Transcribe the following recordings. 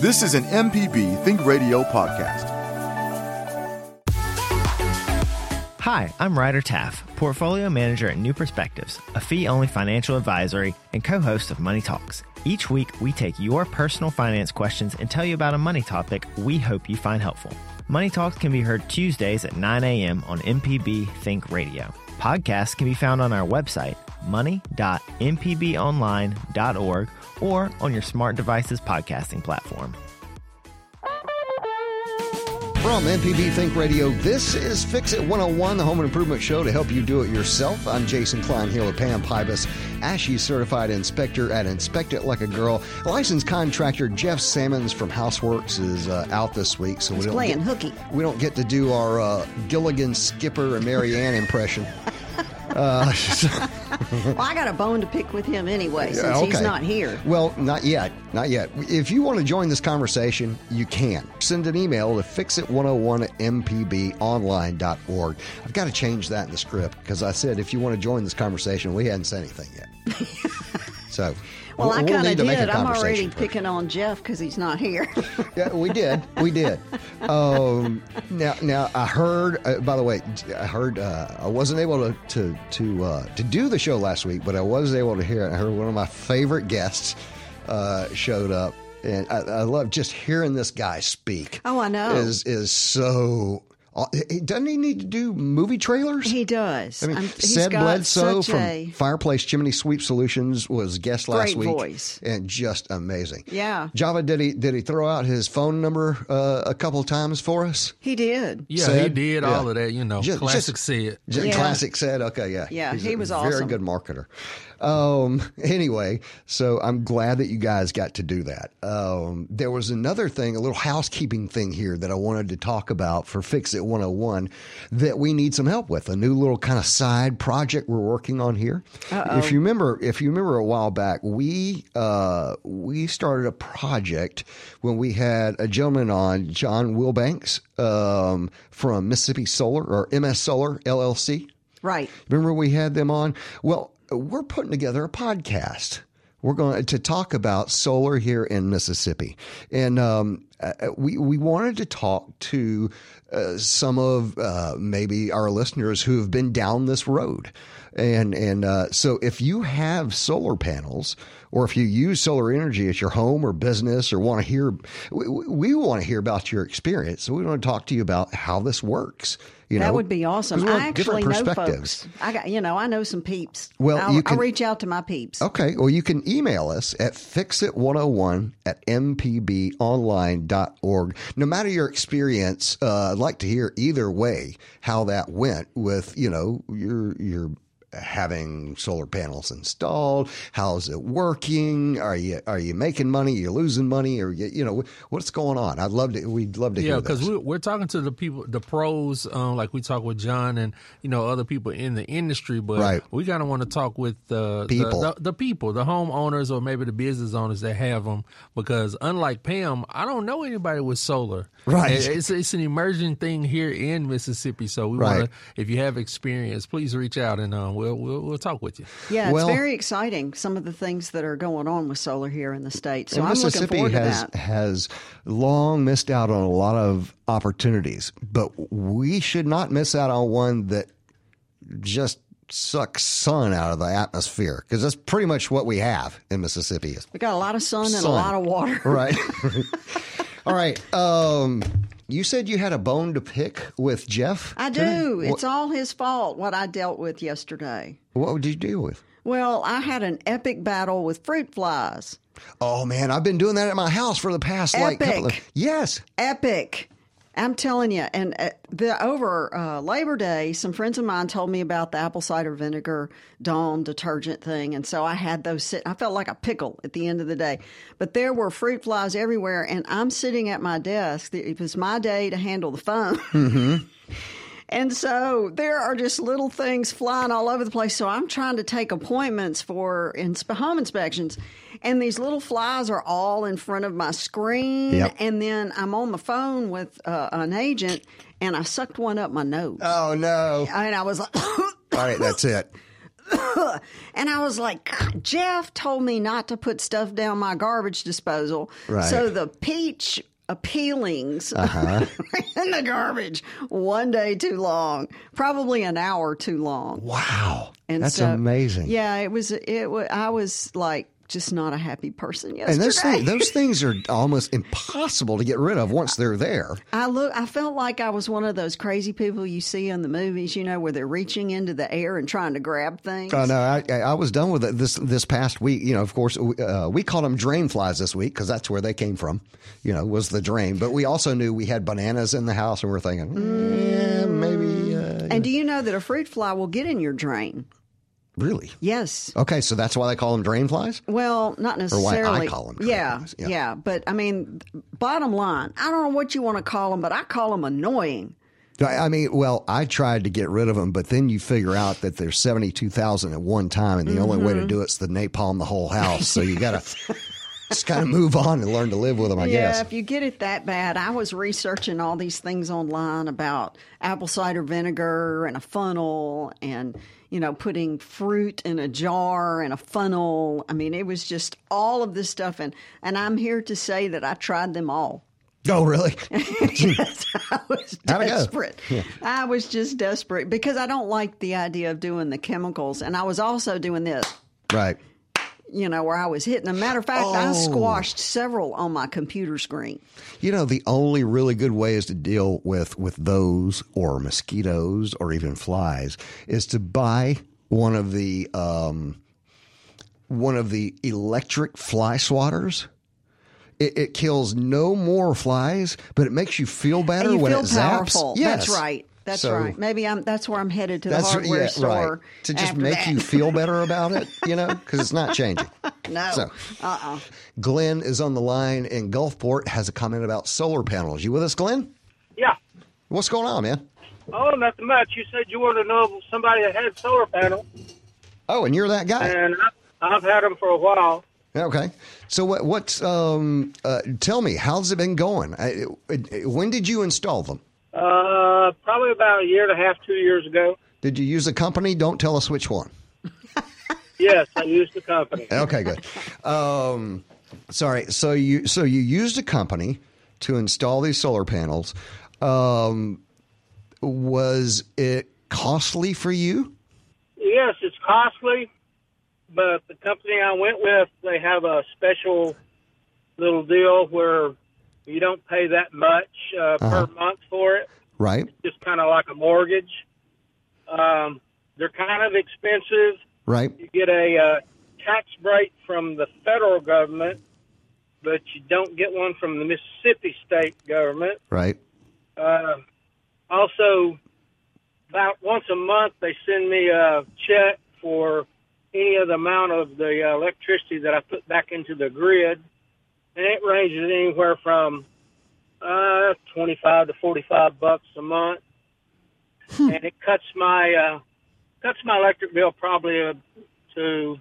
This is an MPB Think Radio podcast. Hi, I'm Ryder Taff, Portfolio Manager at New Perspectives, a fee only financial advisory and co host of Money Talks. Each week, we take your personal finance questions and tell you about a money topic we hope you find helpful. Money Talks can be heard Tuesdays at 9 a.m. on MPB Think Radio. Podcasts can be found on our website, money.mpbonline.org, or on your smart devices podcasting platform. From MPB Think Radio, this is Fix It 101, the home improvement show to help you do it yourself. I'm Jason Klein here with Pam Pybus, ASHI certified inspector at Inspect It Like a Girl. Licensed contractor Jeff Sammons from Houseworks is uh, out this week, so He's we don't playing get, hooky. We don't get to do our uh, Gilligan Skipper and Mary Ann impression. Uh, Well, I got a bone to pick with him anyway, since Yeah, he's not here. Well, not yet. Not yet. If you want to join this conversation, you can. Send an email to fixit101 at mpbonline.org. I've got to change that in the script because I said if you want to join this conversation, we hadn't said anything yet. so, Well, we'll, I kind of to make a did. I'm already first. picking on Jeff because he's not here. Yeah, we did. We did. Um, now, now I heard. Uh, by the way, I heard. Uh, I wasn't able to to to uh, to do the show last week, but I was able to hear it. I heard one of my favorite guests uh, showed up, and I, I love just hearing this guy speak. Oh, I know. Is is so. Uh, Doesn't he need to do movie trailers? he does. I mean, I'm- Sed got Bledsoe such from a Fireplace Chimney Sweep Solutions was guest last Great week, voice. and just amazing. Yeah. Java, did he did he throw out his phone number uh, a couple times for us? he did. Yeah, Said? he did Yeah. all of that. You know, Just- classic just- said. Just Yeah. Classic said, okay, yeah, Yeah, He's he a was very good marketer. Um, anyway, so I'm glad that you guys got to do that. Um, there was another thing, a little housekeeping thing here that I wanted to talk about for Fix It 101 that we need some help with. A new little kind of side project we're working on here. If you remember, if you remember a while back, we uh, we started a project when we had a gentleman on, John Wilbanks um, from Mississippi Solar or MS Solar LLC. Right. Remember we had them on? Well, we're putting together a podcast. We're going to talk about solar here in Mississippi, and um, uh, we we wanted to talk to uh, some of uh, maybe our listeners who have been down this road, and and uh, so if you have solar panels or if you use solar energy at your home or business or want to hear, we, we want to hear about your experience. So we want to talk to you about how this works. You that know, would be awesome. I actually different know perspectives. folks. I got, you know, I know some peeps. Well, I'll, you can- I'll reach out to my peeps. Okay. Well, you can email us at fixit101 at mpbonline.org. No matter your experience, uh, I'd like to hear either way how that went with, you know, your, your, having solar panels installed how's it working are you are you making money are you losing money or you, you know what's going on i'd love to we'd love to Yeah, hear because we're, talking to the people, the pros, um, like we talk with John and you know other people in the industry, but Right. we kind of want to talk with uh, People. the, the, the people, the homeowners, or maybe the business owners that have them. Because unlike Pam, I don't know anybody with solar. Right. It- It's it's an emerging thing here in Mississippi, so we Right. want to. If you have experience, please reach out and uh, we'll, we'll we'll talk with you. Yeah, Well- it's very exciting. Some of the things that are going on with solar here in the state. So I'm looking Mississippi forward has to that. has long missed out on a lot of opportunities, but we should not miss out on one that just sucks sun out of the atmosphere because that's pretty much what we have in Mississippi. Is We got a lot of sun and a lot of water. right. All right. Um, you said you had a bone to pick with Jeff. I today? do. What, It's all his fault what I dealt with yesterday. what did you deal with? Well, I had an epic battle with fruit flies. Oh man, I've been doing that at my house for the past like couple of yes. Epic. I'm telling you. And uh, the over uh, Labor Day, some friends of mine told me about the apple cider vinegar Dawn detergent thing, and so I had those sit. I felt like a pickle at the end of the day. But there were fruit flies everywhere, and I'm sitting at my desk. It was my day to handle the phone. And so there are just little things flying all over the place. So I'm trying to take appointments for inspe- home inspections. And these little flies are all in front of my screen. Yep. And then I'm on the phone with uh, an agent and I sucked one up my nose. Oh no. and I was like, All right, that's it. and I was like, Jeff told me not to put stuff down my garbage disposal. Right. So the peach peelings Uh-huh. in the garbage one day too long, probably an hour too long. Wow. And That's so- amazing. Yeah, it was. It. wa- I was like just not a happy person yesterday. And those things, those things are almost impossible to get rid of once they're there. I look. I felt like I was one of those crazy people you see in the movies. You know, where they're reaching into the air and trying to grab things. Oh no, I, I was done with it this this past week. You know, of course, uh, we called them drain flies this week because that's where they came from. You know, was the drain. But we also knew we had bananas in the house, and we're thinking, yeah, maybe. Uh, And do you know that a fruit fly will get in your drain? Really? Yes. Okay, so that's why they call them drain flies. Well, not Or why I necessarily. call 'em drain yeah, flies, yeah, yeah. But I mean, bottom line, I don't know what you want to call them, but I call them annoying. I mean, well, I tried to get rid of them, but then you figure out that there's 72,000 at one time, and the only way Mm-hmm. to do it's to napalm the whole house. So you got to just kind of move on and learn to live with them, I yeah, guess. Yeah, if you get it that bad, I was researching all these things online about apple cider vinegar and a funnel and, you know, putting fruit in a jar and a funnel. I mean, it was just all of this stuff. And, and I'm here to say that I tried them all. Oh, really? I was it go? I was just desperate because I don't like the idea of doing the chemicals. And I was also doing this, right. You know, where I was hitting them. Matter of fact, I Oh. squashed several on my computer screen. You know, the only really good ways to deal with with those or mosquitoes or even flies is to buy one of the um, one of the electric fly swatters. It, it kills no more flies, but it makes you feel better you when feel it zaps. powerful. Yes. That's right. That's So- right. Maybe I'm. That's where I'm headed to the hardware yeah, store right. To just after make that. you feel better about it, you know, because it's not changing. no. So, uh-uh. Glenn is on the line in Gulfport. Has a comment about solar panels. You with us, Glenn? Yeah. What's going on, man? Oh, nothing much. You said you wanted to know somebody that had solar panel, Oh, and you're that guy. and I- I've had them for a while. Okay. So what? What's? Um, uh, tell me, how's it been going? I, it- when did you install them? Uh, probably about a year and a half, two years ago. Did you use a company? Don't tell us which one. Yes, I used the company. Okay, good. Um, sorry. So you so you used a company to install these solar panels. Um, was it costly for you? Yes, it's costly, but the company I went with, they have a special little deal where you don't pay that much uh, Uh-huh. per month for it. Right. Just kind of like a mortgage. Um, they're kind of expensive. Right. you get a uh, tax break from the federal government, but you don't get one from the Mississippi state government. Right. Uh, also, about once a month, they send me a check for any of the amount of the electricity that I put back into the grid, and it ranges anywhere from uh, twenty-five to forty-five bucks a month, and it cuts my uh, cuts my electric bill probably uh, to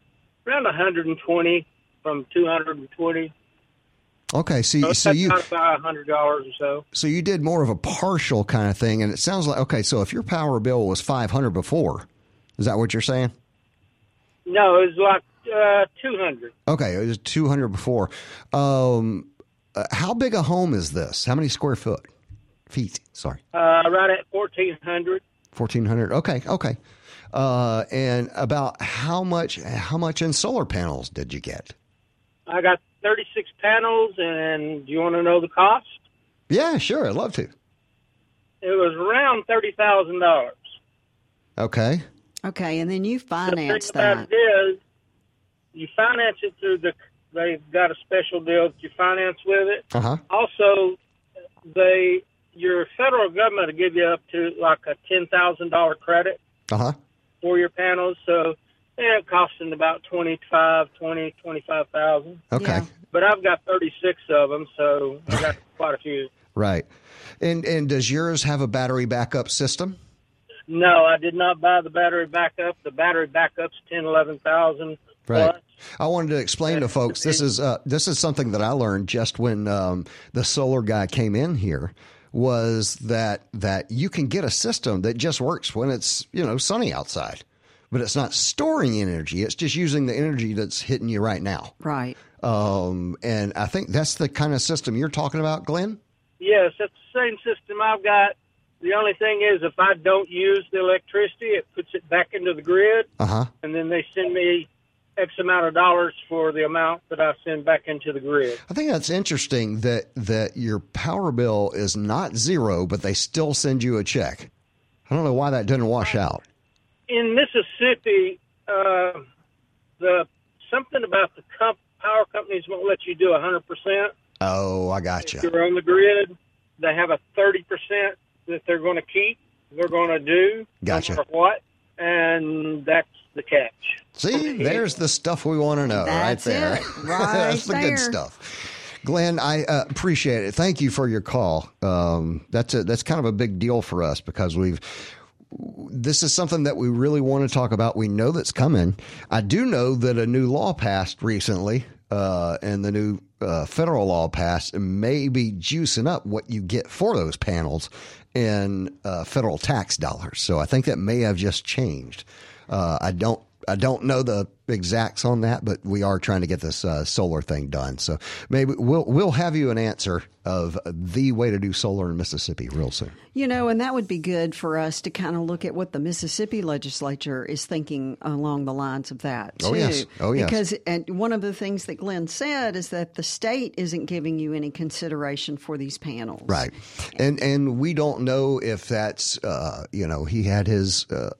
around 120 from 220. Okay. So So so you about $100 or so. so you did more of a partial kind of thing, and it sounds like okay. So if your power bill was five hundred before, is that what you're saying? No, it was like uh, 200. Okay, it was 200 before. Um, uh, how big a home is this? How many square foot? Feet, sorry. Uh, right at 1400. 1400. Okay, okay. Uh, and about how much how much in solar panels did you get? I got 36 panels, and do you want to know the cost? Yeah, sure, I'd love to. It was around $30,000. Okay. Okay, and then you finance The thing finance about that. it is, you finance it through the. They've got a special deal that you finance with it. Uh-huh. Also, they your federal government will give you up to like a ten thousand dollar credit Uh-huh. for your panels. So yeah, it costing about twenty five, twenty, twenty five thousand. Okay. Yeah. But I've got thirty six of them, so I got quite a few. Right. And and does yours have a battery backup system? No, I did not buy the battery backup. The battery backup's ten, eleven thousand. Right. Plus. I wanted to explain to folks this is uh, this is something that I learned just when um, the solar guy came in here was that that you can get a system that just works when it's you know sunny outside. but it's not storing energy. It's just using the energy that's hitting you right now. Right. Um, and I think that's the kind of system you're talking about, Glenn. Yes, that's the same system I've got. The only thing is, if I don't use the electricity, it puts it back into the grid, Uh huh. and then they send me X amount of dollars for the amount that I send back into the grid. I think that's interesting that that your power bill is not zero, but they still send you a check. I don't know why that didn't wash out. In Mississippi, uh, the something about the comp- power companies won't let you do a hundred percent. Oh, I got If you. you're on the grid, they have a thirty percent that they're going to keep. They're going to do Gotcha. no what, and that's the catch. See, there's the stuff we want to know That's right there. it. Right that's the there. good stuff. Glenn, I uh, appreciate it. Thank you for your call. Um, that's a, that's kind of a big deal for us because we've this is something that we really want to talk about. We know that's coming. I do know that a new law passed recently, uh, and the new uh, federal law passed may be juicing up what you get for those panels in uh, federal tax dollars. So I think that may have just changed. Uh, I don't. I don't know the exacts on that, but we are trying to get this uh, solar thing done. So maybe we'll we'll have you an answer of the way to do solar in Mississippi real soon. You know, and that would be good for us to kind of look at what the Mississippi legislature is thinking along the lines of that, too. Oh, yes. Oh, yes. Because and one of the things that Glenn said is that the state isn't giving you any consideration for these panels. Right. And and we don't know if that's uh, you know he had his uh,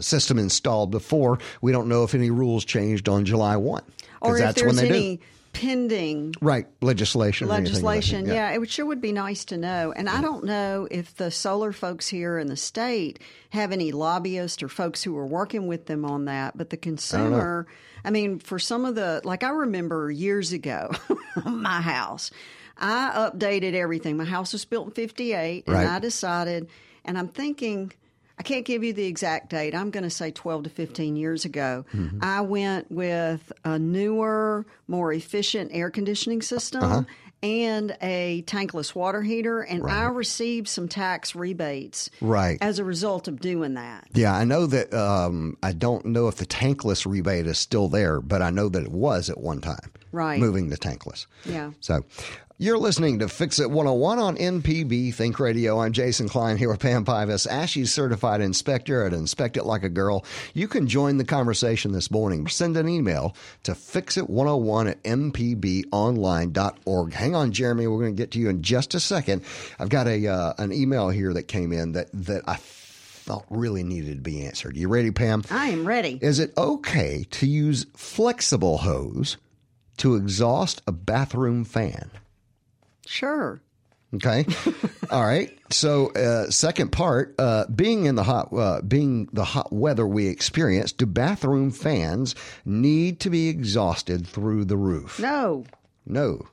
system installed before. We don't know if any rules changed on July 1. Or if that's when there's any do. pending Right, legislation. anything like legislation. yeah. it would, sure would be nice to know. And I don't know if the solar folks here in the state have any lobbyists or folks who are working with them on that. But the consumer, I, mean, for some of the, like I remember years ago, my house, I updated everything. My house was built in 58, and Right. I decided, and I'm thinking, I can't give you the exact date. I'm going to say 12 to 15 years ago. Mm-hmm. I went with a newer, more efficient air conditioning system Uh-huh. and a tankless water heater, and I received some tax rebates Right. as a result of doing that. Yeah, I know that. Um, I don't know if the tankless rebate is still there, but I know that it was at one time. Right. Moving to tankless. Yeah. So you're listening to Fix It 101 on MPB Think Radio. I'm Jason Klein here with Pam Pybus, ASHI's certified inspector at Inspect It Like a Girl. You can join the conversation this morning. Send an email to fixit101 at mpbonline.org. Hang on, Jeremy. We're going to get to you in just a second. I've got a uh, an email here that came in that, that I felt really needed to be answered. You ready, Pam? I am ready. Is it okay to use flexible hose to exhaust a bathroom fan? Sure. Okay. All right. So, uh, second part, uh, being in the hot, uh, being the hot weather we experience, do bathroom fans need to be exhausted through the roof? No. No.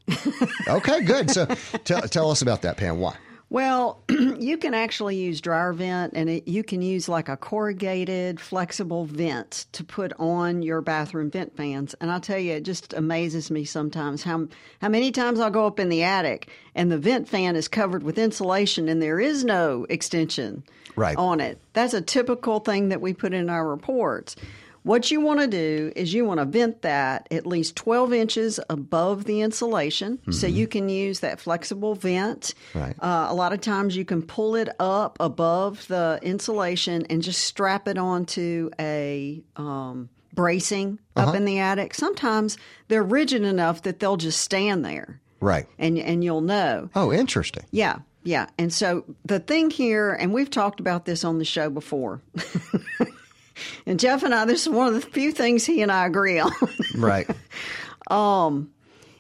okay, good. So, tell tell us about that, Pam. Why? Well, you can actually use dryer vent, and it, you can use like a corrugated, flexible vent to put on your bathroom vent fans. And I'll tell you, it just amazes me sometimes how how many times I'll go up in the attic and the vent fan is covered with insulation, and there is no extension Right. on it. That's a typical thing that we put in our reports. What you want to do is you want to vent that at least 12 inches above the insulation so you can use that flexible vent. Right. Uh, a lot of times you can pull it up above the insulation and just strap it onto a um, bracing up in the attic. Sometimes they're rigid enough that they'll just stand there Right. and, and you'll know. Oh, interesting. Yeah, yeah. And so the thing here, and we've talked about this on the show before. and Jeff and I, this is one of the few things he and I agree on. Right. um,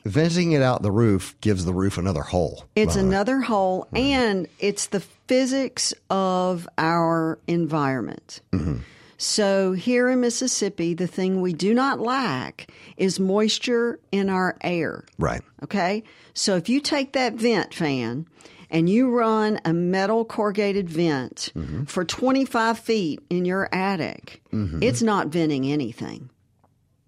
venting it out the roof gives the roof another hole. it's another hole, and it's the physics of our environment. So here in Mississippi, the thing we do not lack is moisture in our air. Right. Okay. So if you take that vent fan and you run a metal corrugated vent mm-hmm. for 25 feet in your attic, mm-hmm. it's not venting anything.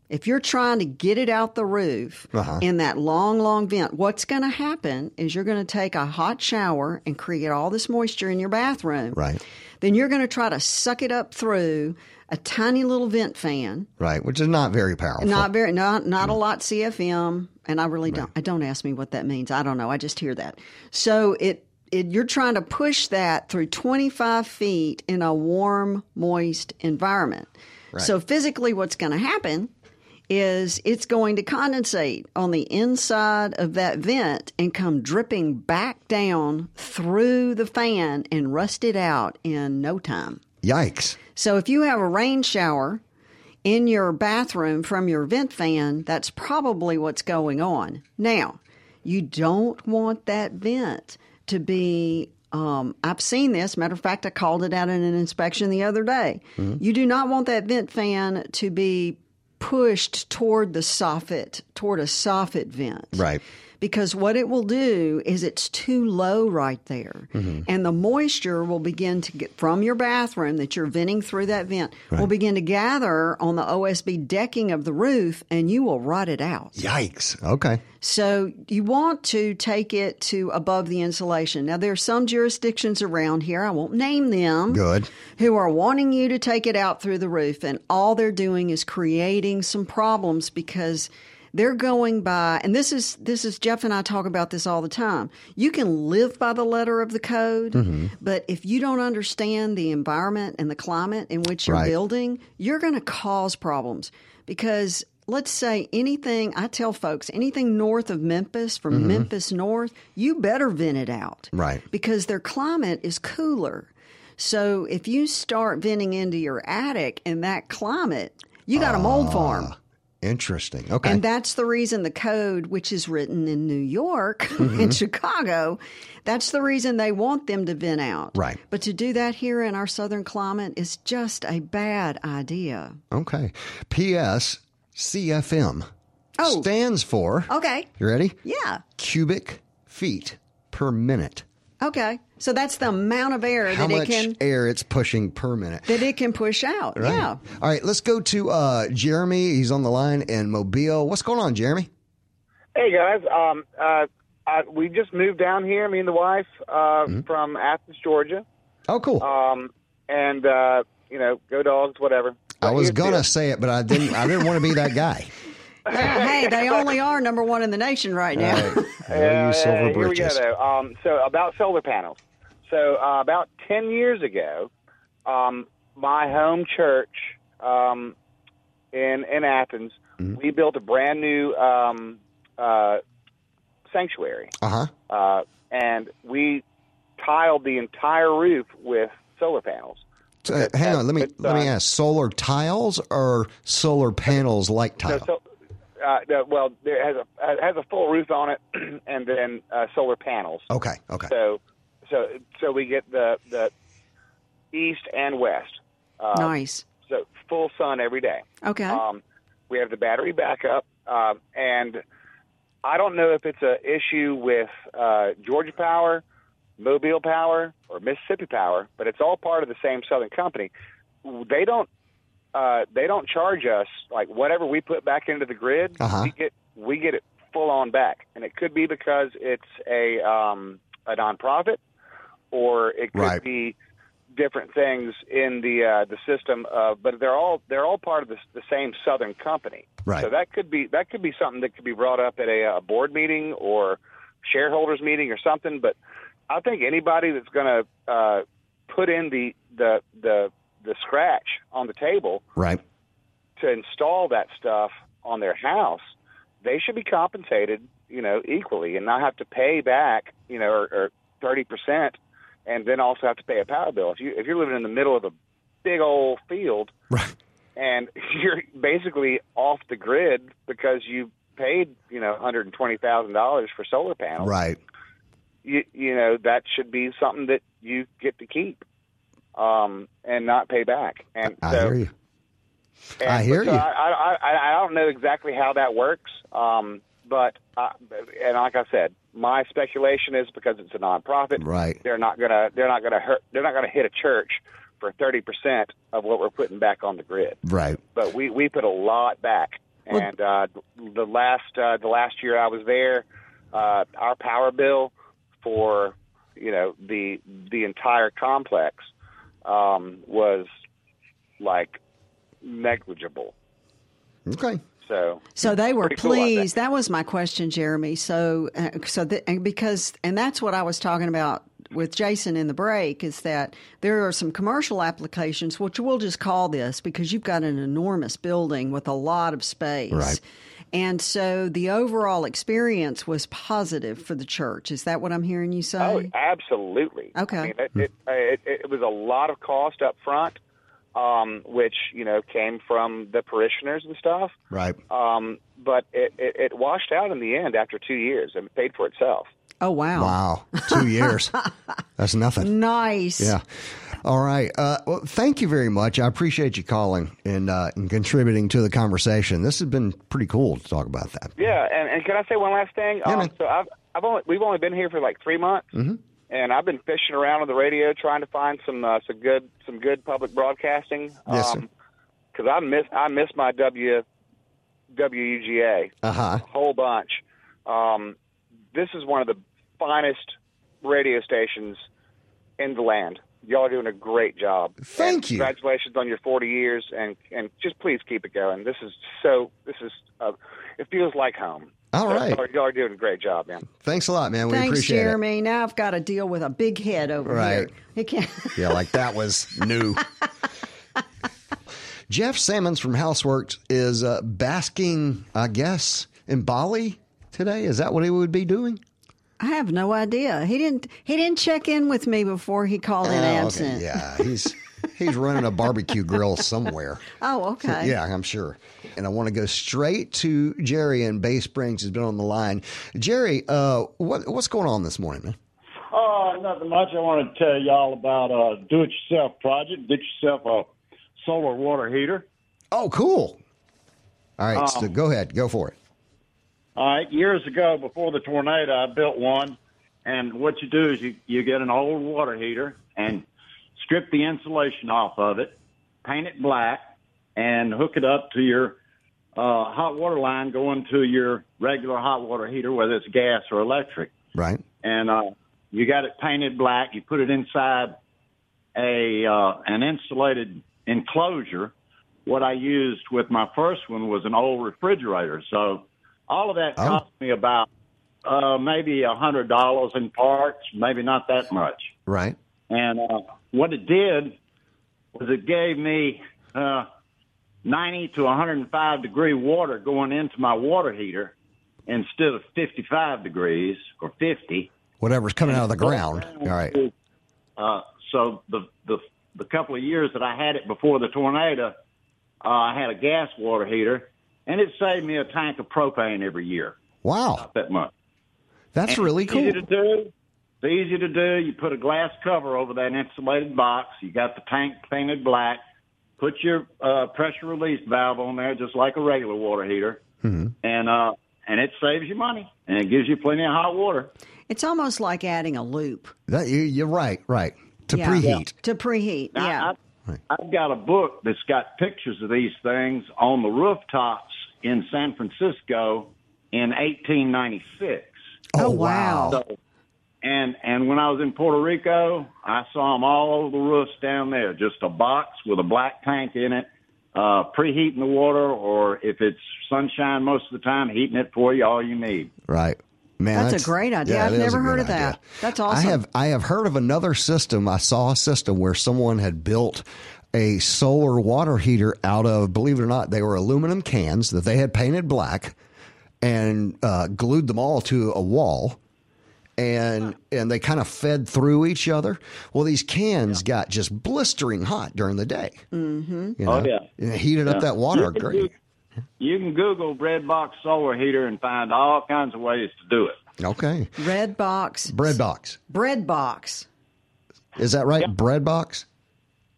If you're trying to get it out the roof uh-huh. in that long, long vent, what's going to happen is you're going to take a hot shower and create all this moisture in your bathroom. Right. Then you're going to try to suck it up through a tiny little vent fan, Right, which is not very powerful. not very, not not a lot CFM, and I really don't. I don't ask me what that means. I don't know. I just hear that. So it, it you're trying to push that through 25 feet in a warm, moist environment. So physically, what's going to happen is it's going to condensate on the inside of that vent and come dripping back down through the fan and rust it out in no time. Yikes. So if you have a rain shower in your bathroom from your vent fan, that's probably what's going on. Now, you don't want that vent to be. Um, I've seen this. Matter of fact, I called it out in an inspection the other day. You do not want that vent fan to be pushed toward the soffit, toward a soffit vent Right. Because what it will do is it's too low right there mm-hmm. and the moisture will begin to get from your bathroom that you're venting through that vent will begin to gather on the osb decking of the roof and you will rot it out Yikes. Okay. so you want to take it to above the insulation now there are some jurisdictions around here i won't name them Good. who are wanting you to take it out through the roof and all they're doing is creating some problems because they're going by and this is this is Jeff and I talk about this all the time. You can live by the letter of the code, mm-hmm. but if you don't understand the environment and the climate in which you're Right. building, you're going to cause problems because let's say anything I tell folks anything north of Memphis from mm-hmm. Memphis north, you better vent it out. Right. Because their climate is cooler. So if you start venting into your attic in that climate, you got a mold ah. farm. Interesting. Okay. And that's the reason the code, which is written in New York and mm-hmm. Chicago, that's the reason they want them to vent out. Right. But to do that here in our southern climate is just a bad idea. okay. P.S. CFM Oh. stands for. Okay. You ready? Yeah. Cubic feet per minute. Okay. So that's the amount of air How that it can air it's pushing per minute. that it can push out. Right. Yeah. All right, let's go to uh, Jeremy. He's on the line in Mobile. What's going on, Jeremy? Hey guys, um, uh, I, we just moved down here, me and the wife, uh, from Athens, Georgia, Oh, cool. um, and uh, you know, go dogs, whatever. I was gonna deal. say it, but I didn't. I didn't want to be that guy. Yeah, hey, they only are number one in the nation right now. There you silver Uh, here we go though. Um, so about solar panels. So uh, about ten years ago, um, my home church um, in in Athens, Mm-hmm. we built a brand new um, uh, sanctuary. Uh huh. uh, and we tiled the entire roof with solar panels. So, hang on. Let me let me uh, ask: solar tiles or solar panels like tile? so uh, no, well, there has a it has a full roof on it, and then uh, solar panels. okay. Okay. So, so so we get the the east and west. Uh, Nice. So full sun every day. Okay. Um, we have the battery backup, uh, and I don't know if it's an issue with uh, Georgia Power, Mobile Power, or Mississippi Power, but it's all part of the same Southern company. They don't uh, they don't charge us like whatever we put back into the grid. Uh-huh. We get we get it full on back, and it could be because it's a um, a nonprofit, or it could Right. be different things in the uh, the system. But they're all they're all part of the, the same Southern company. Right. So that could be that could be something that could be brought up at a, uh board meeting or shareholders meeting or something. But I think anybody that's going to uh, put in the the the the scratch on the table Right. to install that stuff on their house, they should be compensated, you know, equally and not have to pay back, you know, or thirty percent, and then also have to pay a power bill. If you if you're living in the middle of a big old field Right. and you're basically off the grid because you paid, you know, hundred and twenty thousand dollars for solar panels, Right. you you know that should be something that you get to keep um, and not pay back. And I so, hear you. I hear so you. I, I, I, I don't know exactly how that works, um, but uh, and like I said, my speculation is because it's a nonprofit. Right. They're not gonna they're not gonna hurt they're not gonna hit a church for thirty percent of what we're putting back on the grid. Right. But we we put a lot back, and uh, the last uh, the last year I was there, uh, our power bill for you know the the entire complex um, was like negligible. Okay. So So they were Pretty cool, pleased. that was my question, Jeremy. So, uh, so the, and because, and that's what I was talking about with Jason in the break is that there are some commercial applications, which we'll just call this because you've got an enormous building with a lot of space. Right. And so the overall experience was positive for the church. Is that what I'm hearing you say? Oh, absolutely. Okay. I mean, it, it, it, it was a lot of cost up front, um, which you know came from the parishioners and stuff. Right. Um, but it, it, it washed out in the end after two years and it paid for itself. Oh, wow. Wow. Two years. That's nothing. Nice. Yeah. All right. Uh, well, thank you very much. I appreciate you calling and, uh, and contributing to the conversation. This has been pretty cool to talk about that. Yeah, and, and can I say one last thing? Yeah, um, man. so I've I've only we've only been here for like three months, Mm-hmm. And I've been fishing around on the radio trying to find some uh, some good some good public broadcasting. Yes, sir. Because I miss I miss my W WUGA Uh huh. a whole bunch. Um, this is one of the finest radio stations in the land. Y'all are doing a great job. Thank And you. Congratulations on your 40 years, and and just please keep it going. This is so. This is. Uh, it feels like home. All So, right. Y'all, are- doing a great job, man. Thanks a lot, man. We appreciate it. Thanks, appreciate Jeremy. Now I've got to deal with a big head over Right. here. He can't. Yeah, like that was new. Jeff Sammons from Houseworks is uh, basking, I guess, in Bali today. Is that what he would be doing? I have no idea. He didn't. He didn't check in with me before he called in Oh, okay. absent. Yeah, he's he's running a barbecue grill somewhere. Oh, okay. Yeah, I'm sure. And I want to go straight to Jerry in Bay Springs, who's been on the line. Jerry, uh, what what's going on this morning, man? Oh, nothing much. I want to tell y'all about a do-it-yourself project. Get yourself a solar water heater. Oh, cool. All right, Um, so go ahead, go for it. All right. Years ago, before the tornado, I built one. And what you do is you, you get an old water heater and strip the insulation off of it, paint it black, and hook it up to your uh, hot water line going to your regular hot water heater, whether it's gas or electric. Right. and uh, you got it painted black. You put it inside a uh, an insulated enclosure. What I used with my first one was an old refrigerator. So all of that Oh. cost me about uh, maybe a hundred dollars in parts, maybe not that much. Right. And uh, what it did was it gave me uh, 90 to 105 degree water going into my water heater instead of 55 degrees or 50. Whatever's coming out of the ground. All right. Uh, so the, the the couple of years that I had it before the tornado, uh, I had a gas water heater, and it saved me a tank of propane every year. Wow. Not that much. That's really cool. To do. It's easy to do. You put a glass cover over that insulated box. You got the tank painted black. Put your uh, pressure release valve on there, just like a regular water heater, Mm-hmm. and uh, and it saves you money and it gives you plenty of hot water. It's almost like adding a loop. That, you, you're right. Right. To Yeah. preheat. To preheat. Now, yeah. I, I've got a book that's got pictures of these things on the rooftops in San Francisco in 1896. Oh, wow. So, and and when I was in Puerto Rico, I saw them all over the roofs down there. Just a box with a black tank in it, uh, preheating the water, or if it's sunshine most of the time, heating it for you all you need. Right. Man, That's a great idea. I've never heard good of that. idea. That's I have I have heard of another system. I saw a system where someone had built a solar water heater out of, believe it or not, they were aluminum cans that they had painted black and uh, glued them all to a wall. And and they kind of fed through each other. Well, these cans got just blistering hot during the day. Mm-hmm. You know, Oh, yeah. and it heated up that water. You Great. do- You can Google bread box solar heater and find all kinds of ways to do it. Okay, Red box. bread box. Bread box. Is that right? Bread box.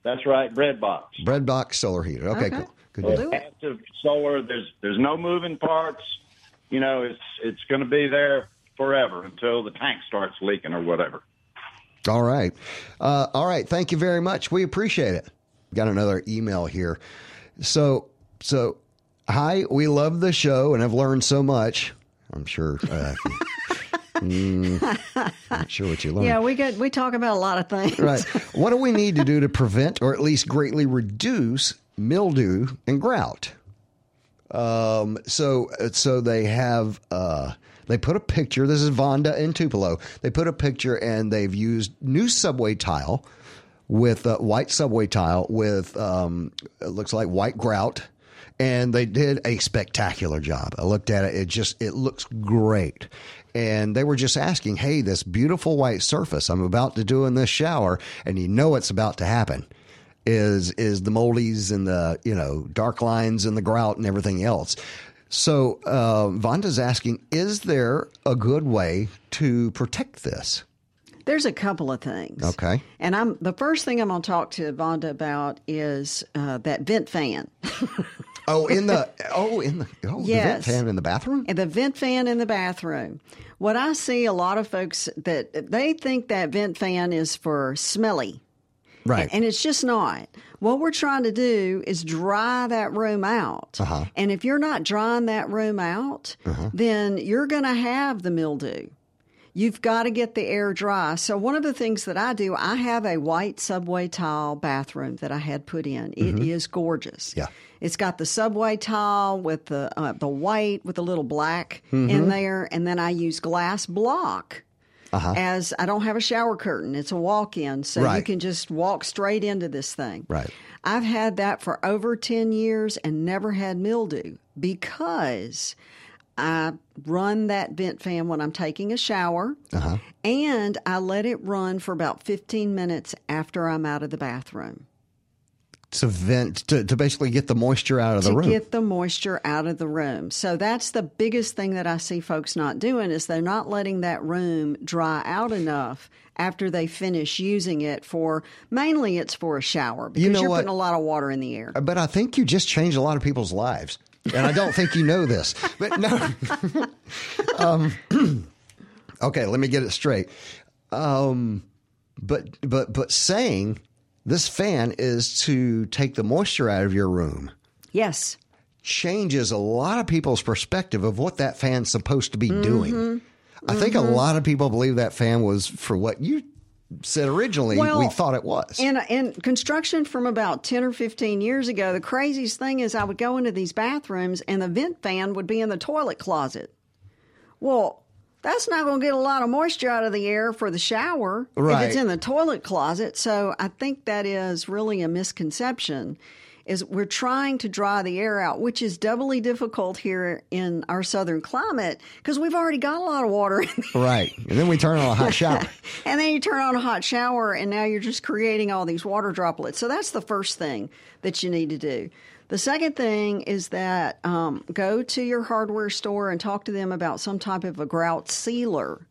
That's right, bread box. Bread box solar heater. Okay, Okay. cool. Good We'll deal. do it. Active solar. There's there's no moving parts. You know, it's it's going to be there forever until the tank starts leaking or whatever. All right. Uh, all right. Thank you very much. We appreciate it. Got another email here. So, so, hi, we love the show and have learned so much. I'm sure. Uh, mm, not sure what you learned. Yeah, we get we talk about a lot of things. Right. What do we need to do to prevent or at least greatly reduce mildew and grout. Um, so so they have uh, they put a picture. This is Vonda in Tupelo. They put a picture and they've used new subway tile with uh, white subway tile with um, it looks like white grout, and they did a spectacular job. I looked at it; it just it looks great. And they were just asking, "Hey, this beautiful white surface I'm about to do in this shower, and you know it's about to happen." is is the moldies and the you know dark lines and the grout and everything else. So uh, Vonda's asking, is there a good way to protect this? There's a couple of things. Okay. And I'm the first thing I'm going to talk to Vonda about is uh, that vent fan. Oh, in the oh in the oh the vent fan in the bathroom. And the vent fan in the bathroom. What I see a lot of folks that they think that vent fan is for smelly. Right. And it's just not. What we're trying to do is dry that room out. Uh-huh. And if you're not drying that room out, then you're going to have the mildew. You've got to get the air dry. So, one of the things that I do, I have a white subway tile bathroom that I had put in. It is gorgeous. Yeah. It's got the subway tile with the uh, the white with a little black in there, and then I use glass block. As I don't have a shower curtain, it's a walk in, so you can just walk straight into this thing. Right. I've had that for over 10 years and never had mildew because I run that vent fan when I'm taking a shower Uh-huh. and I let it run for about 15 minutes after I'm out of the bathroom To vent to, to basically get the moisture out of the to room. get the moisture out of the room. So that's the biggest thing that I see folks not doing is they're not letting that room dry out enough after they finish using it for mainly it's for a shower because You know are putting a lot of water in the air. but I think you just changed a lot of people's lives. And I don't think you know this. But no. um, okay, let me get it straight. Um, but but but saying this fan is to take the moisture out of your room Yes. changes a lot of people's perspective of what that fan's supposed to be Mm-hmm. doing. I think a lot of people believe that fan was for what you said originally well, we thought it was. And in construction from about 10 or 15 years ago, the craziest thing is I would go into these bathrooms and the vent fan would be in the toilet closet. Well, that's not going to get a lot of moisture out of the air for the shower if it's in the toilet closet. So I think that is really a misconception. Is we're trying to dry the air out, which is doubly difficult here in our southern climate because we've already got a lot of water right. And then we turn on a hot shower. And then you turn on a hot shower, and now you're just creating all these water droplets. So that's the first thing that you need to do. The second thing is that um, go to your hardware store and talk to them about some type of a grout sealer.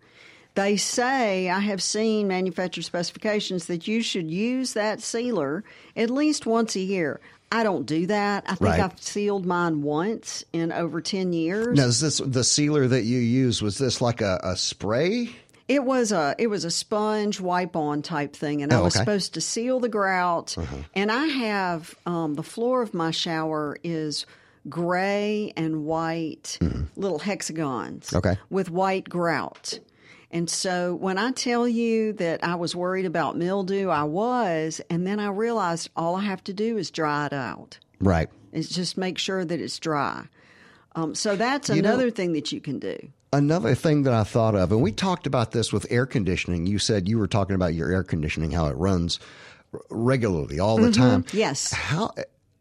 They say, I have seen manufacturer specifications that you should use that sealer at least once a year. I don't do that. I think Right. I've sealed mine once in over 10 years. Now, is this the sealer that you use? Was this like a, a spray? It was a it was a sponge wipe on type thing, and I Oh, was okay. Uh-huh. supposed to seal the grout. And I have um, the floor of my shower is gray and white little hexagons. Okay. with white grout. And so when I tell you that I was worried about mildew, I was, and then I realized all I have to do is dry it out. Right. Is just make sure that it's dry. Um, so that's You know- another thing that you can do. Another thing that I thought of, and we talked about this with air conditioning. You said you were talking about your air conditioning, how it runs r- regularly all the mm-hmm. time. Yes. How?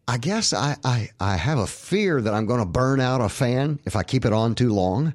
I guess I, I, I have a fear that I'm going to burn out a fan if I keep it on too long.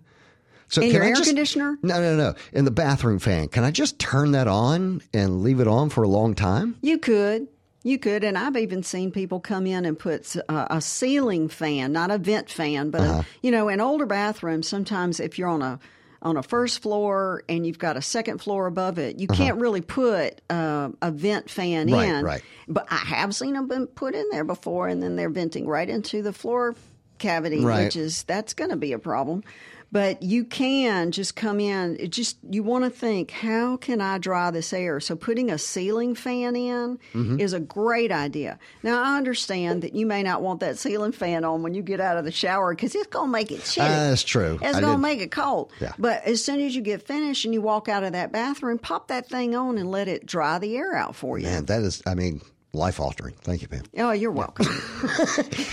So In can your I air just- conditioner? No, no, no. In the bathroom fan, can I just turn that on and leave it on for a long time? You could. You could. And I've even seen people come in and put uh, a ceiling fan, not a vent fan, but, Uh-huh. a, you know, in older bathrooms, sometimes if you're on a on a first floor and you've got a second floor above it, you can't really put uh, a vent fan Uh-huh. Right, in. right. But I have seen them been put in there before, and then they're venting right into the floor cavity, Right. which is that's going to be a problem. But you can just come in. It just you want to think, how can I dry this air? So putting a ceiling fan in Mm-hmm. is a great idea. Now I understand that you may not want that ceiling fan on when you get out of the shower because it's going to make it chilly. Uh, that's true. It's I going to did- make it cold. Yeah. But as soon as you get finished and you walk out of that bathroom, pop that thing on and let it dry the air out for you. Man, that is, I mean, life altering. Thank you, Pam. Oh, you're welcome.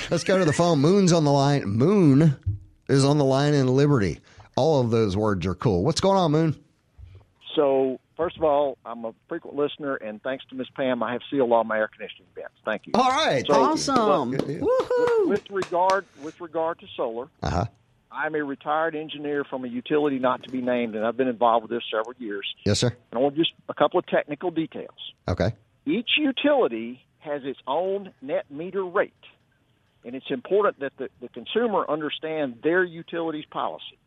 Let's go to the phone. Moon's on the line. Moon is on the line in Liberty. All of those words are cool. What's going on, Moon? So, first of all, I'm a frequent listener, and thanks to Miss Pam, I have sealed all my air conditioning vents. Thank you. All right. So- awesome. Good deal. With regard with regard to solar, Uh huh. I'm a retired engineer from a utility not to be named, and I've been involved with this several years. Yes, sir. And I want just a couple of technical details. Okay. Each utility has its own net meter rate, and it's important that the, the consumer understand their utilities policy.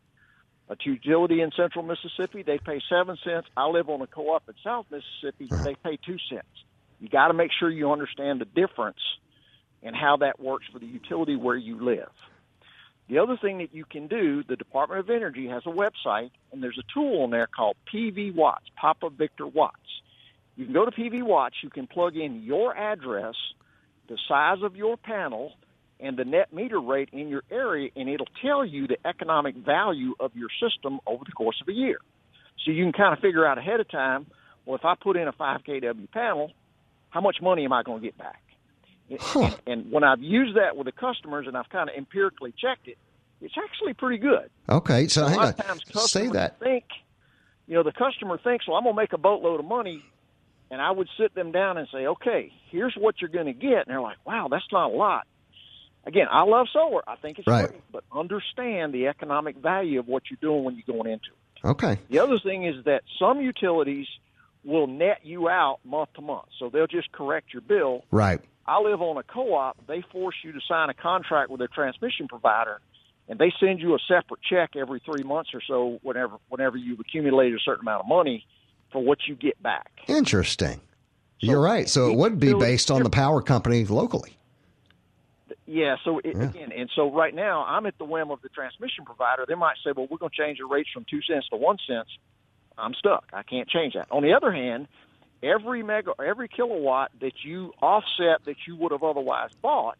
A utility in central Mississippi, they pay seven cents. I live on a co-op in South Mississippi, they pay two cents. You got to make sure you understand the difference and how that works for the utility where you live. The other thing that you can do, the Department of Energy has a website, and there's a tool on there called PV Watts, Papa Victor Watts. You can go to PV Watts, you can plug in your address, the size of your panel, and the net meter rate in your area, and it'll tell you the economic value of your system over the course of a year. So you can kind of figure out ahead of time, well, if I put in a 5 kW panel, how much money am I going to get back? And, and when I've used that with the customers and I've kind of empirically checked it, it's actually pretty good. Okay. So a hang lot on. of times Say customers that. think, you know, the customer thinks, well, I'm going to make a boatload of money, and I would sit them down and say, okay, here's what you're going to get, and they're like, wow, that's not a lot. Again, I love solar. I think it's Right. great, but understand the economic value of what you're doing when you're going into it. Okay. The other thing is that some utilities will net you out month to month, so they'll just correct your bill. Right. I live on a co-op. They force you to sign a contract with their transmission provider, and they send you a separate check every three months or so, whenever whenever you've accumulated a certain amount of money for what you get back. Interesting. You're right. So it would be based on the power company locally. Yeah. So it, Yeah. again, and so right now I'm at the whim of the transmission provider. They might say, "Well, we're going to change the rates from two cents to one cent." I'm stuck. I can't change that. On the other hand, every mega, every kilowatt that you offset that you would have otherwise bought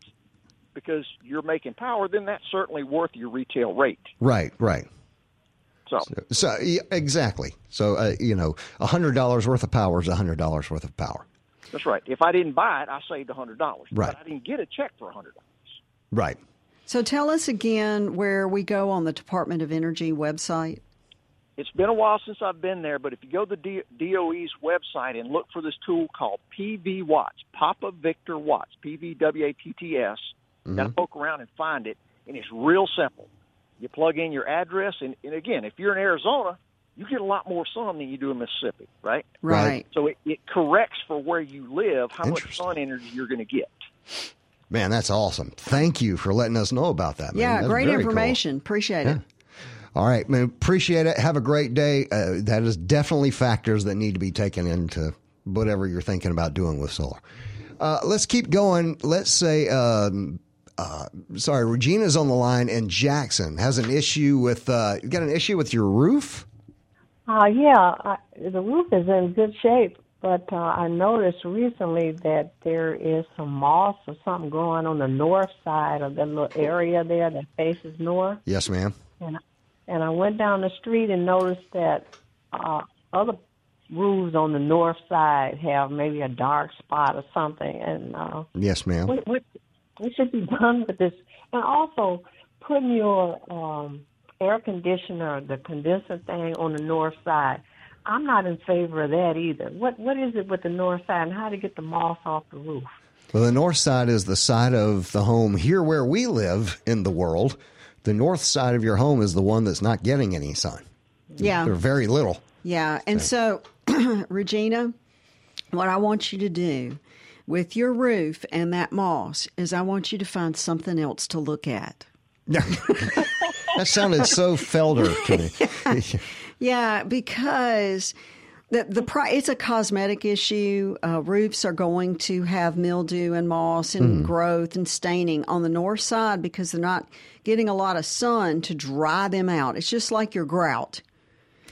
because you're making power, then that's certainly worth your retail rate. Right. Right. So, So yeah, exactly. So uh, you know, a hundred dollars worth of power is a hundred dollars worth of power. that's right. If I didn't buy it, I saved a hundred dollars. Right. But I didn't get a check for a hundred dollars. Right. So tell us again where we go on the Department of Energy website. It's been a while since I've been there, but if you go to the DOE's website and look for this tool called PV Watts, Papa Victor Watts, P V W A T T S, you got to poke around and find it, and it's real simple. You plug in your address, and, and again, if you're in Arizona, you get a lot more sun than you do in Mississippi, right? Right. Right. So it, it corrects for where you live how much sun energy you're going to get. Man, that's awesome. Thank you for letting us know about that. Man. Yeah, That's great very cool. information. Appreciate it. All right, man. Appreciate it. Have a great day. Uh, that is definitely factors that need to be taken into whatever you're thinking about doing with solar. Uh, let's keep going. Let's say, um, uh, sorry, Regina's on the line, and Jackson has an issue with. Uh, you got an issue with your roof? Uh, yeah, I, the roof is in good shape, but uh, I noticed recently that there is some moss or something growing on the north side of the little area there that faces north. Yes, ma'am. And and I went down the street and noticed that uh, other roofs on the north side have maybe a dark spot or something. And uh, Yes, ma'am. what, what what should be done with this? And also putting your um, air conditioner, the condenser thing, on the north side. I'm not in favor of that either. What what is it with the north side and how to get the moss off the roof? Well, the north side is the side of the home here where we live in the world. The north side of your home is the one that's not getting any sun. Yeah. Or very little. Yeah. And so, Regina, what I want you to do with your roof and that moss is I want you to find something else to look at. that sounded so Felder to me. Yeah, because the the pri- it's a cosmetic issue. Uh, roofs are going to have mildew and moss and growth and staining on the north side because they're not getting a lot of sun to dry them out. It's just like your grout.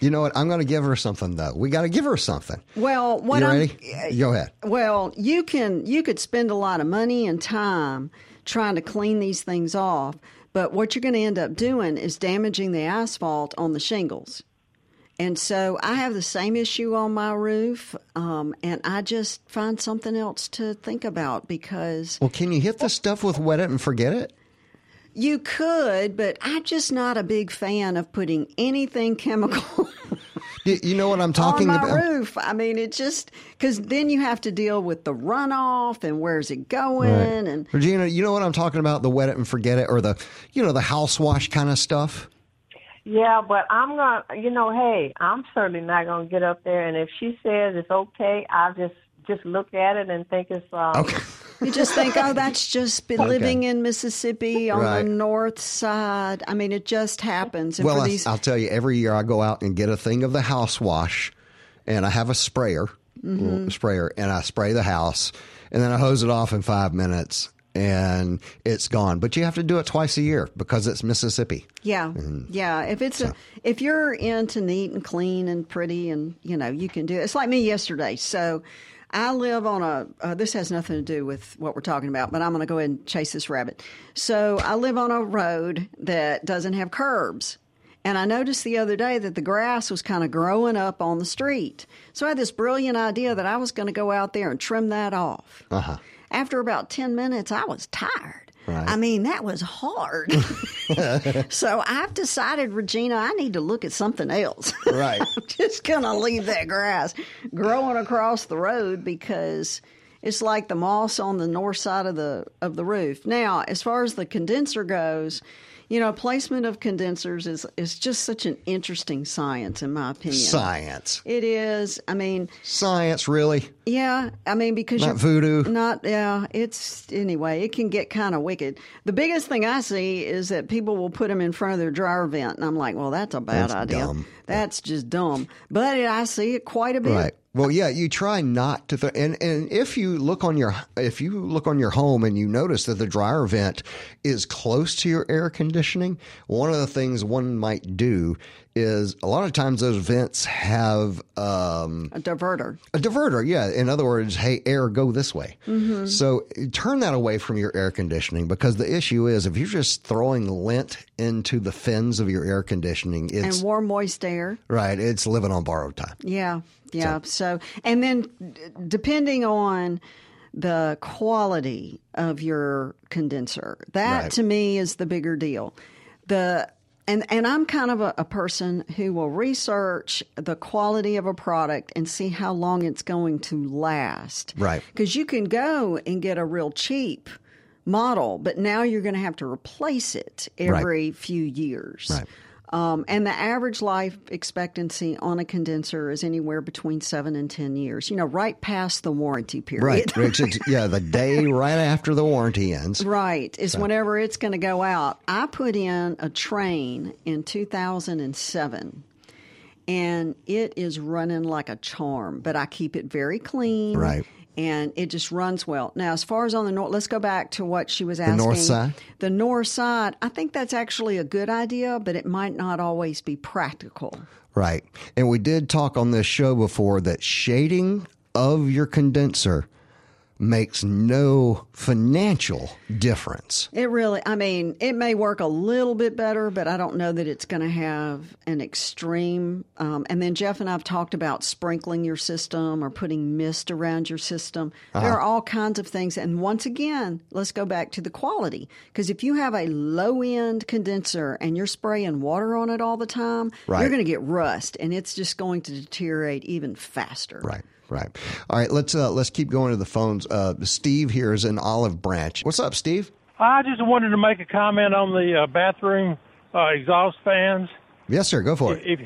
You know what? I'm going to give her something though. We got to give her something. Well, what you I'm ready? Go ahead. Well, you can you could spend a lot of money and time trying to clean these things off, but what you're going to end up doing is damaging the asphalt on the shingles. And so I have the same issue on my roof, um, and I just find something else to think about because Well, can you hit the stuff with wet it and forget it? you could, but I'm just not a big fan of putting anything chemical You, you know what I'm talking on my about? roof. I mean, it just because then you have to deal with the runoff and where's it going, Right. and Regina, you know what I'm talking about? The wet it and forget it, or the, you know, the house wash kind of stuff. Yeah, but I'm gonna, you know, hey, I'm certainly not gonna get up there. And if she says it's okay, I'll just just look at it and think it's um, Okay. you just think, oh, that's just been living in Mississippi on Right. the north side. I mean, it just happens. And Well, for I, these, I'll tell you, every year I go out and get a thing of the house wash, and I have a sprayer, Mm-hmm. little sprayer, and I spray the house, and then I hose it off in five minutes, and it's gone. But you have to do it twice a year because it's Mississippi. Yeah, yeah. If it's a, if you're into neat and clean and pretty, and you know you can do it. It's like me yesterday. So I live on a. Uh, this has nothing to do with what we're talking about, but I'm going to go ahead and chase this rabbit. So I live on a road that doesn't have curbs. And I noticed the other day that the grass was kind of growing up on the street. So I had this brilliant idea that I was going to go out there and trim that off. Uh-huh. After about 10 minutes, I was tired. Right. I mean, that was hard. so I've decided, Regina, I need to look at something else. Right. I'm just going to leave that grass growing across the road because it's like the moss on the north side of the of the roof. Now, as far as the condenser goes, you know, placement of condensers is is just such an interesting science in my opinion. Science. It is. I mean, Science, really? yeah, I mean because Not voodoo. Not yeah. It's anyway. It can get kind of wicked. The biggest thing I see is that people will put them in front of their dryer vent, and I'm like, well, that's a bad That's idea. dumb. That's just dumb. But I see it quite a bit. Right. Well, yeah, you try not to, th- and and if you look on your if you look on your home and you notice that the dryer vent is close to your air conditioning, one of the things one might do is a lot of times those vents have um, A diverter. a diverter. Yeah, in other words, hey, air, go this way. So turn that away from your air conditioning because the issue is if you're just throwing lint into the fins of your air conditioning, it's and warm, moist air. right. It's living on borrowed time. Yeah, yeah. So, and then d- depending on the quality of your condenser, that Right. to me is the bigger deal. The and and I'm kind of a, a person who will research the quality of a product and see how long it's going to last. Right. Because you can go and get a real cheap model, but now you're going to have to replace it every few years. Right. Um, and the average life expectancy on a condenser is anywhere between seven and 10 years, you know, right past the warranty period. Right. Yeah, the day right after the warranty ends. Right, is whenever it's going to go out. I put in a Trane in 2007 and it is running like a charm, but I keep it very clean. Right. And it just runs well. Now, as far as on the north, let's go back to what she was asking. The north side? The north side, I think that's actually a good idea, but it might not always be practical. Right. And we did talk on this show before that shading of your condenser makes no financial difference. It really, I mean, it may work a little bit better, but I don't know that it's going to have an extreme. Um, and then Jeff and I have talked about sprinkling your system or putting mist around your system. There are all kinds of things. And once again, let's go back to the quality. Because if you have a low end condenser and you're spraying water on it all the time, Right. you're going to get rust and it's just going to deteriorate even faster. Right. Right. All right, let's uh, let's keep going to the phones. Uh, Steve here is in Olive Branch. What's up, Steve? I just wanted to make a comment on the uh, bathroom uh, exhaust fans. Yes, sir. Go for it. If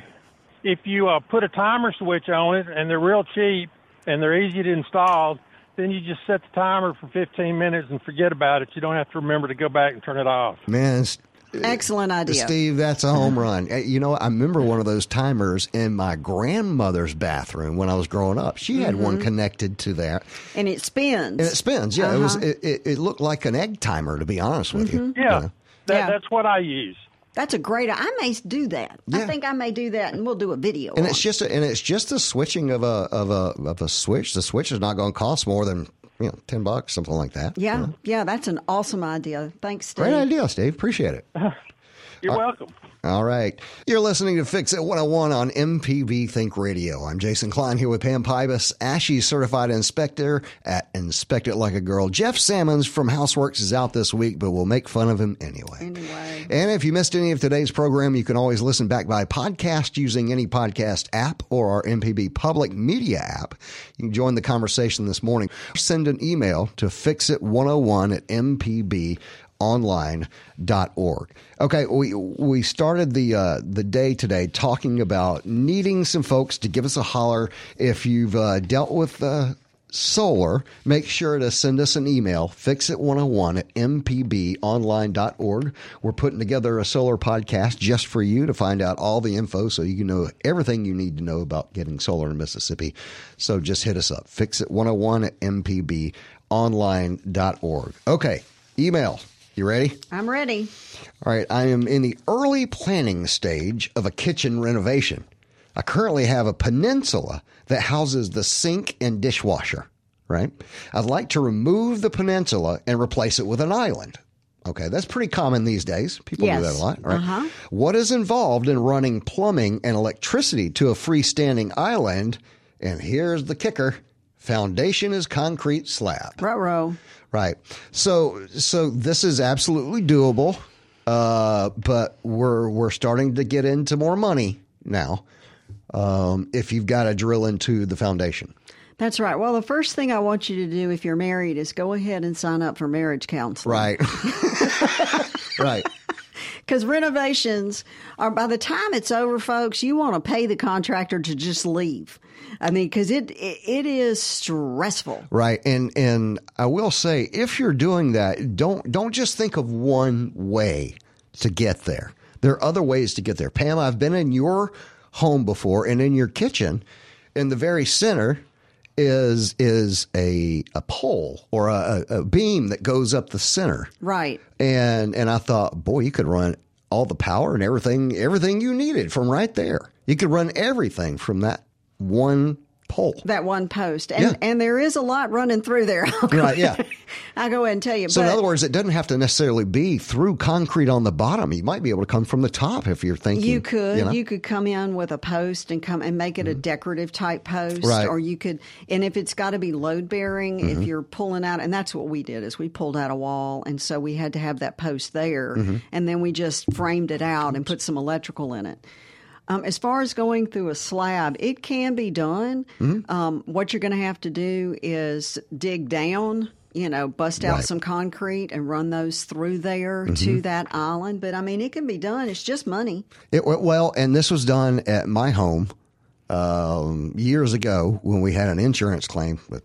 if you uh, put a timer switch on it and they're real cheap and they're easy to install, then you just set the timer for 15 minutes and forget about it. You don't have to remember to go back and turn it off. Man, Excellent idea. Steve, that's a home run. Uh, You know, I remember one of those timers in my grandmother's bathroom when I was growing up. She had one connected to that, And it spins. and it spins. Yeah, it was. Uh-huh. It, it, it looked like an egg timer, to be honest with you. Yeah, You know? that, that's what I use. That's a great. I may do that. I think I may do that, and we'll do a video. And on it's it. just a, and it's just the switching of a of a of a switch. The switch is not going to cost more than you know ten bucks, something like that. Yeah, you know? yeah, that's an awesome idea. Thanks, Steve. Great idea, Steve. Appreciate it. You're welcome. All right. You're listening to Fix It 101 on MPB Think Radio. I'm Jason Klein here with Pam Pybus, ASHI certified inspector at Inspect It Like a Girl. Jeff Sammons from Houseworks is out this week, but we'll make fun of him anyway. Anyway. And if you missed any of today's program, you can always listen back by podcast using any podcast app or our MPB public media app. You can join the conversation this morning. Send an email to fixit101 at mpb online.org. Okay, we we started the uh, the day today talking about needing some folks to give us a holler if you've uh, dealt with uh, solar. Make sure to send us an email, fixit101 at mpbonline.org. We're putting together a solar podcast just for you to find out all the info so you can know everything you need to know about getting solar in Mississippi. So just hit us up, fixit101 at mpbonline.org. Okay, email. You ready? I'm ready. All right, I am in the early planning stage of a kitchen renovation. I currently have a peninsula that houses the sink and dishwasher, right? I'd like to remove the peninsula and replace it with an island. Okay, that's pretty common these days. People do that a lot, right? Uh-huh. What is involved in running plumbing and electricity to a freestanding island? And here's the kicker foundation is concrete slab. Ruh-roh. Right. So so this is absolutely doable. Uh, but we're we're starting to get into more money now. Um, if you've got to drill into the foundation. That's right. Well, the first thing I want you to do if you're married is go ahead and sign up for marriage counseling. Right. right. Because renovations are, by the time it's over, folks, you want to pay the contractor to just leave. I mean, because it, it it is stressful. Right. And and I will say if you're doing that, don't don't just think of one way to get there. There are other ways to get there. Pam, I've been in your home before and in your kitchen, in the very center is is a a pole or a, a beam that goes up the center. Right. And and I thought, boy, you could run all the power and everything everything you needed from right there. You could run everything from that one pole. That one post. And, Yeah. and there is a lot running through there. Right, yeah. I'll go ahead and tell you. So but, in other words, it doesn't have to necessarily be through concrete on the bottom. You might be able to come from the top if you're thinking. You could know? Mm-hmm. you, could come in with a post and come and make it a decorative type post, Right. or you could, and if it's got to be load bearing, Mm-hmm. if you're pulling out, and that's what we did is we pulled out a wall, and so we had to have that post there, Mm-hmm. and then we just framed it out and put some electrical in it. Um, as far as going through a slab, it can be done. Mm-hmm. Um, what you're going to have to do is dig down, you know, bust out Right. some concrete and run those through there Mm-hmm. to that island. But I mean, it can be done. It's just money. It well, and this was done at my home um, years ago when we had an insurance claim. But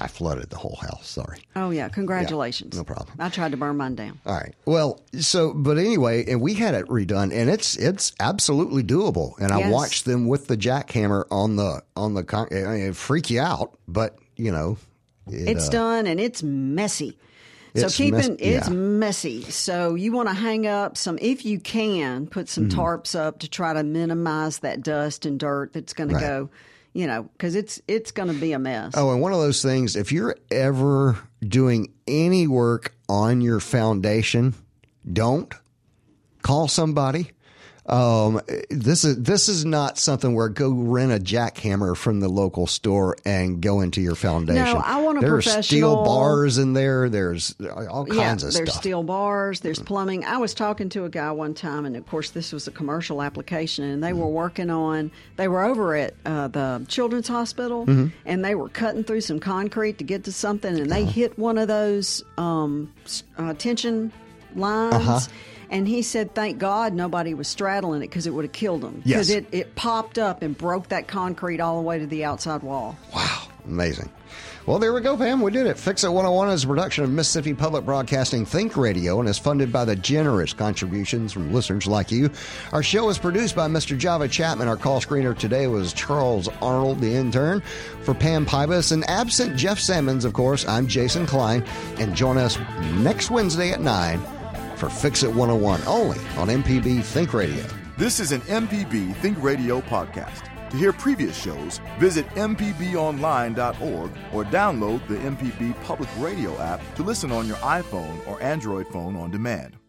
I flooded the whole house. Sorry. Oh yeah, congratulations. no problem. I tried to burn mine down. All right. Well, so but anyway, and we had it redone, and it's it's absolutely doable. And I watched them with the jackhammer on the on the con- I mean, it freak you out, but you know, it, It's uh, done and it's messy. So It's keeping it's yeah. messy. So you want to hang up some if you can put some Mm-hmm. tarps up to try to minimize that dust and dirt that's going Right. to go, you know, cuz it's it's going to be a mess. Oh, and one of those things, if you're ever doing any work on your foundation, don't call somebody. Um, this is this is not something where go rent a jackhammer from the local store and go into your foundation. No, I want a There are steel bars in there. There's all kinds yeah, of there's stuff. steel bars, there's plumbing. I was talking to a guy one time, and of course, this was a commercial application, and they were working on. They were over at uh, the Children's Hospital, Mm-hmm. and they were cutting through some concrete to get to something, and they hit one of those um, uh, tension lines. Uh-huh. And he said, "Thank God nobody was straddling it because it would have killed him. Yes. Because it, it popped up and broke that concrete all the way to the outside wall. Wow, amazing. Well, there we go, Pam. We did it. Fix It 101 is a production of Mississippi Public Broadcasting Think Radio and is funded by the generous contributions from listeners like you. Our show is produced by Mr. Java Chapman. Our call screener today was Charles Arnold, the intern. For Pam Pybus and absent Jeff Sammons, of course, I'm Jason Klein. And join us next Wednesday at 9 for Fix It 101 only on MPB Think Radio. This is an MPB Think Radio podcast. To hear previous shows, visit MPBOnline.org or download the MPB Public Radio app to listen on your iPhone or Android phone on demand.